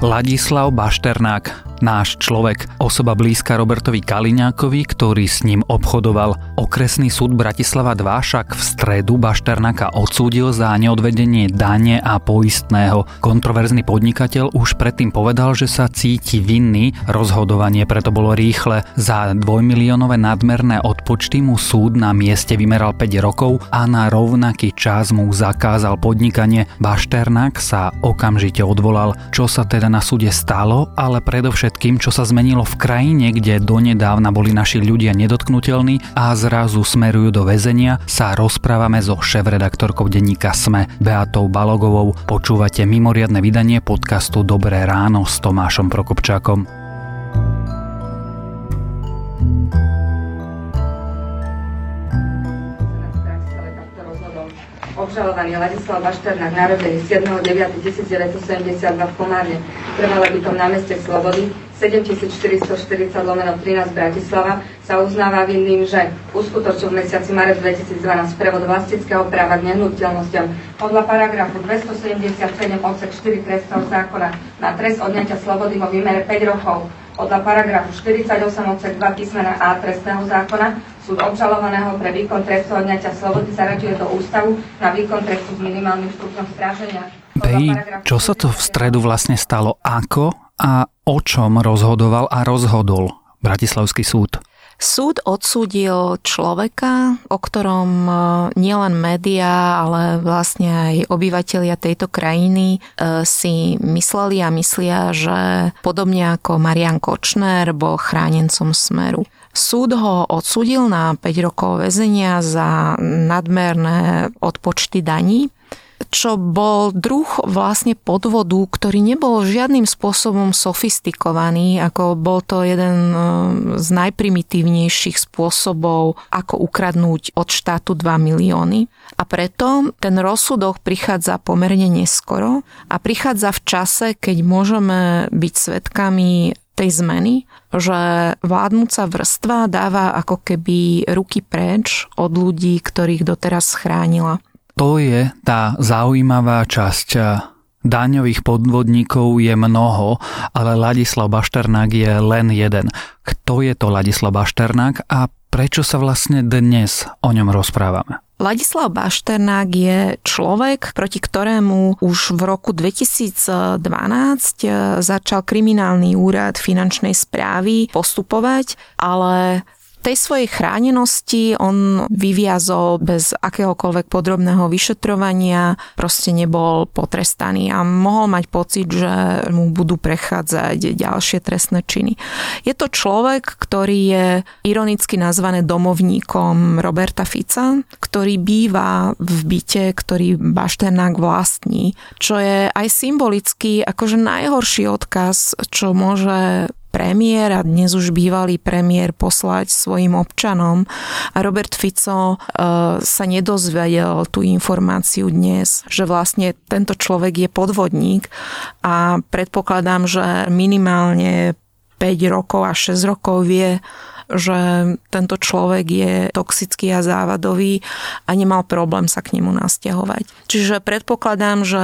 Ladislav Bašternák, náš človek, osoba blízka Robertovi Kaliňákovi, ktorý s ním obchodoval. Okresný súd Bratislava 2 však v stredu Bašternáka odsúdil za neodvedenie dane a poistného. Kontroverzný podnikateľ už predtým povedal, že sa cíti vinný, rozhodovanie preto bolo rýchle. Za dvojmiliónové nadmerné odpočty mu súd na mieste vymeral 5 rokov a na rovnaký čas mu zakázal podnikanie. Bašternák sa okamžite odvolal. Čo sa teda na súde stalo, ale predovšetkým všetkým, čo sa zmenilo v krajine, kde donedávna boli naši ľudia nedotknutelní a zrazu smerujú do väzenia, sa rozprávame so šéf-redaktorkou denníka SME Beatou Balogovou. Počúvate mimoriadne vydanie podcastu Dobré ráno s Tomášom Prokopčákom. obžalovaný Ladislav Bašternák, narodený 7.9.1972 v Komárne, trvalé bytom na meste Slobody, 7440 lomeno 13 Bratislava, sa uznáva vinným, že uskutočil v mesiaci marec 2012 prevod vlastického práva k nehnuteľnosťam podľa paragrafu 277 odsek 4 trestného zákona na trest odňatia slobody vo výmere 5 rokov podľa paragrafu 48 odsek 2 písmena A trestného zákona súd obžalovaného pre výkon trestu odňatia slobody zaraďuje do ústavu na výkon trestu s minimálnym stupňom stráženia. Bej, čo sa to v stredu vlastne stalo? Ako a o čom rozhodoval a rozhodol Bratislavský súd? Súd odsúdil človeka, o ktorom e, nielen médiá, ale vlastne aj obyvateľia tejto krajiny e, si mysleli a myslia, že podobne ako Marian Kočner bol chránencom Smeru. Súd ho odsúdil na 5 rokov väzenia za nadmerné odpočty daní čo bol druh vlastne podvodu, ktorý nebol žiadnym spôsobom sofistikovaný, ako bol to jeden e, z najprimitívnejších spôsobov, ako ukradnúť od štátu 2 milióny. A preto ten rozsudok prichádza pomerne neskoro a prichádza v čase, keď môžeme byť svetkami tej zmeny, že vládnúca vrstva dáva ako keby ruky preč od ľudí, ktorých doteraz schránila to je tá zaujímavá časť daňových podvodníkov je mnoho, ale Ladislav Bašternák je len jeden. Kto je to Ladislav Bašternák a prečo sa vlastne dnes o ňom rozprávame? Ladislav Bašternák je človek, proti ktorému už v roku 2012 začal kriminálny úrad finančnej správy postupovať, ale tej svojej chránenosti on vyviazol bez akéhokoľvek podrobného vyšetrovania, proste nebol potrestaný a mohol mať pocit, že mu budú prechádzať ďalšie trestné činy. Je to človek, ktorý je ironicky nazvaný domovníkom Roberta Fica, ktorý býva v byte, ktorý Bašternák vlastní, čo je aj symbolicky akože najhorší odkaz, čo môže premiér a dnes už bývalý premiér poslať svojim občanom. A Robert Fico uh, sa nedozvedel tú informáciu dnes, že vlastne tento človek je podvodník a predpokladám, že minimálne 5 rokov a 6 rokov vie, že tento človek je toxický a závadový a nemal problém sa k nemu nasťahovať. Čiže predpokladám, že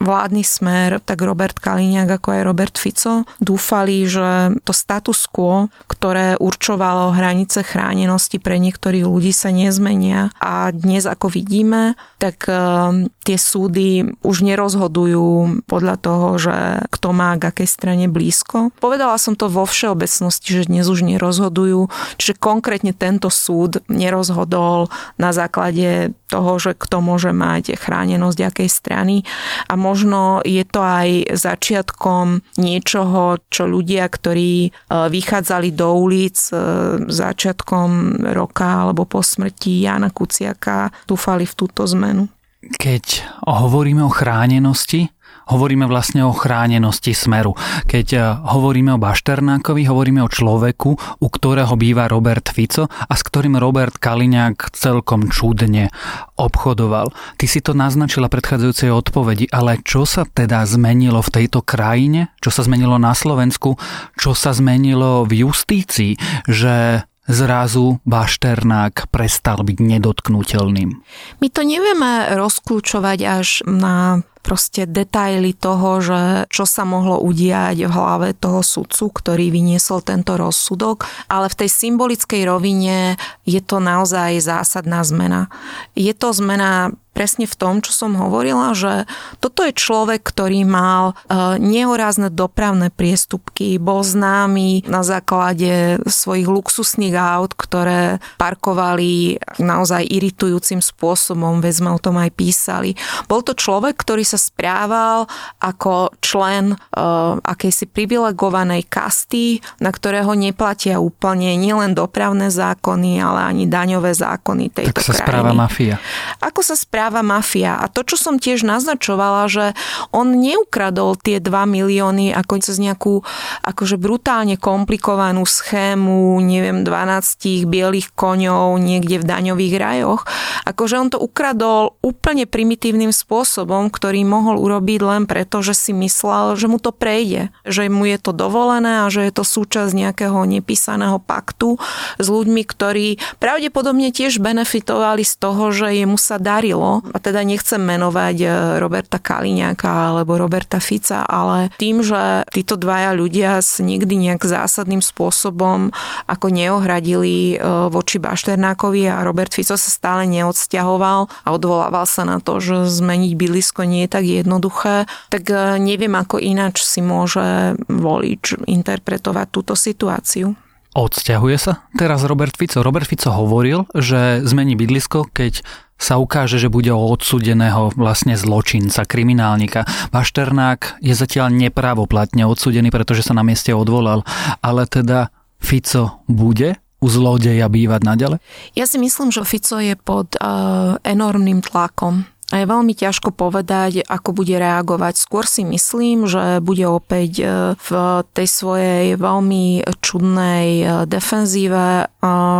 vládny smer, tak Robert Kaliňák ako aj Robert Fico dúfali, že to status quo, ktoré určovalo hranice chránenosti pre niektorých ľudí sa nezmenia. A dnes ako vidíme, tak eh, tie súdy už nerozhodujú podľa toho, že kto má k akej strane blízko. Povedala som to vo všeobecnosti, že dnes už nerozhodujú, čiže konkrétne tento súd nerozhodol na základe toho, že kto môže mať chránenosť akej strany. A možno je to aj začiatkom niečoho, čo ľudia, ktorí e, vychádzali do ulic e, začiatkom roka alebo po smrti Jana Kuciaka, dúfali v túto zmenu. Keď hovoríme o chránenosti, hovoríme vlastne o chránenosti smeru. Keď e, hovoríme o Bašternákovi, hovoríme o človeku, u ktorého býva Robert Fico a s ktorým Robert Kaliňák celkom čudne obchodoval. Ty si to naznačila predchádzajúcej odpovedi, ale čo sa teda zmenilo v tejto krajine? Čo sa zmenilo na Slovensku? Čo sa zmenilo v justícii? Že zrazu Bašternák prestal byť nedotknutelným? My to nevieme rozklúčovať až na proste detaily toho, že čo sa mohlo udiať v hlave toho sudcu, ktorý vyniesol tento rozsudok, ale v tej symbolickej rovine je to naozaj zásadná zmena. Je to zmena presne v tom, čo som hovorila, že toto je človek, ktorý mal e, nehorázne dopravné priestupky, bol známy na základe svojich luxusných aut, ktoré parkovali naozaj iritujúcim spôsobom, veď sme o tom aj písali. Bol to človek, ktorý sa správal ako člen uh, akejsi privilegovanej kasty, na ktorého neplatia úplne nielen dopravné zákony, ale ani daňové zákony tejto Tak sa krajiny. správa mafia. Ako sa správa mafia. A to, čo som tiež naznačovala, že on neukradol tie 2 milióny ako cez nejakú akože brutálne komplikovanú schému, neviem, 12 bielých koňov niekde v daňových rajoch. Akože on to ukradol úplne primitívnym spôsobom, ktorý ktorý mohol urobiť len preto, že si myslel, že mu to prejde, že mu je to dovolené a že je to súčasť nejakého nepísaného paktu s ľuďmi, ktorí pravdepodobne tiež benefitovali z toho, že jemu sa darilo. A teda nechcem menovať e, Roberta Kaliňáka alebo Roberta Fica, ale tým, že títo dvaja ľudia sa nikdy nejak zásadným spôsobom ako neohradili e, voči Bašternákovi a Robert Fico sa stále neodsťahoval a odvolával sa na to, že zmeniť bydlisko nie je tak jednoduché, tak e, neviem, ako ináč si môže volič interpretovať túto situáciu. Odsťahuje sa teraz Robert Fico. Robert Fico hovoril, že zmení bydlisko, keď sa ukáže, že bude o odsudeného vlastne zločinca, kriminálnika. Bašternák je zatiaľ nepravoplatne odsudený, pretože sa na mieste odvolal. Ale teda Fico bude u zlodeja bývať naďalej? Ja si myslím, že Fico je pod uh, enormným tlakom a je veľmi ťažko povedať, ako bude reagovať. Skôr si myslím, že bude opäť e, v tej svojej veľmi čudnej e, defenzíve.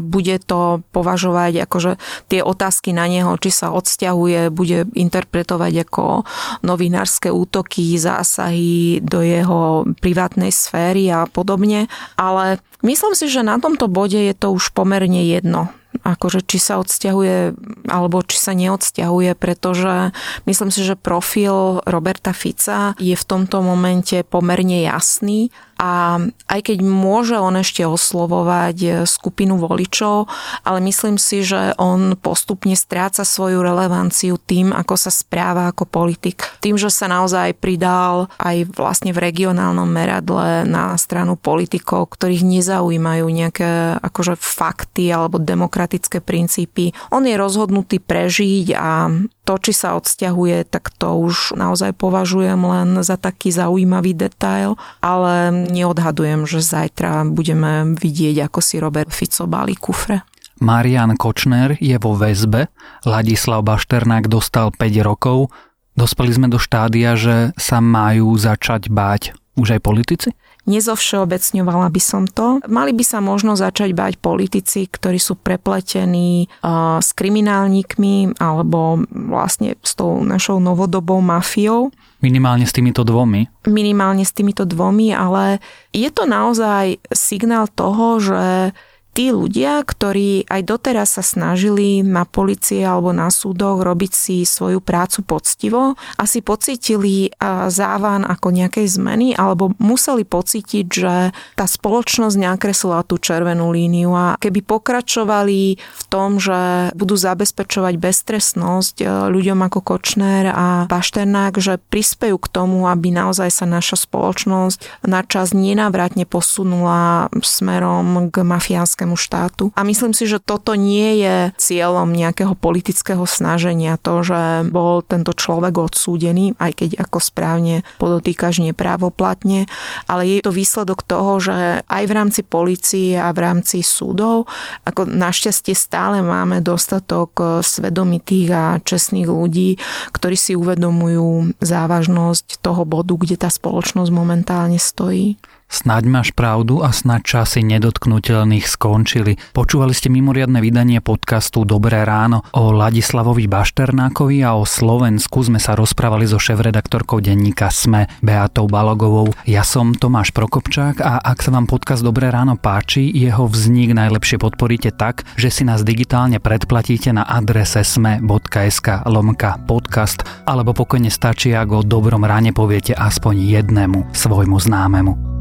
Bude to považovať akože tie otázky na neho, či sa odsťahuje, bude interpretovať ako novinárske útoky, zásahy do jeho privátnej sféry a podobne. Ale myslím si, že na tomto bode je to už pomerne jedno akože či sa odsťahuje alebo či sa neodsťahuje, pretože myslím si, že profil Roberta Fica je v tomto momente pomerne jasný a aj keď môže on ešte oslovovať e, skupinu voličov, ale myslím si, že on postupne stráca svoju relevanciu tým, ako sa správa ako politik. Tým, že sa naozaj pridal aj vlastne v regionálnom meradle na stranu politikov, ktorých nezaujímajú nejaké akože fakty alebo demokratické princípy. On je rozhodnutý prežiť a to, či sa odsťahuje, tak to už naozaj považujem len za taký zaujímavý detail, ale neodhadujem, že zajtra budeme vidieť, ako si Robert Fico balí kufre. Marian Kočner je vo väzbe, Ladislav Bašternák dostal 5 rokov. Dospeli sme do štádia, že sa majú začať báť už aj politici? Nezovšeobecňovala by som to. Mali by sa možno začať bať politici, ktorí sú prepletení uh, s kriminálnikmi alebo vlastne s tou našou novodobou mafiou. Minimálne s týmito dvomi. Minimálne s týmito dvomi, ale je to naozaj signál toho, že tí ľudia, ktorí aj doteraz sa snažili na policie alebo na súdoch robiť si svoju prácu poctivo, asi pocítili závan ako nejakej zmeny alebo museli pocítiť, že tá spoločnosť nakreslila tú červenú líniu a keby pokračovali v tom, že budú zabezpečovať beztrestnosť e, ľuďom ako Kočner a Pašternák, že prispejú k tomu, aby naozaj sa naša spoločnosť na nenávratne posunula smerom k mafiánskemu členskému štátu. A myslím si, že toto nie je cieľom nejakého politického snaženia, to, že bol tento človek odsúdený, aj keď ako správne podotýkaš neprávoplatne, ale je to výsledok toho, že aj v rámci policie a v rámci súdov, ako našťastie stále máme dostatok svedomitých a čestných ľudí, ktorí si uvedomujú závažnosť toho bodu, kde tá spoločnosť momentálne stojí. Snaď máš pravdu a snaď časy nedotknutelných skončili. Počúvali ste mimoriadne vydanie podcastu Dobré ráno o Ladislavovi Bašternákovi a o Slovensku sme sa rozprávali so šéf-redaktorkou denníka SME Beatou Balogovou. Ja som Tomáš Prokopčák a ak sa vám podcast Dobré ráno páči, jeho vznik najlepšie podporíte tak, že si nás digitálne predplatíte na adrese sme.sk lomka podcast alebo pokojne stačí, ak o dobrom ráne poviete aspoň jednému svojmu známemu.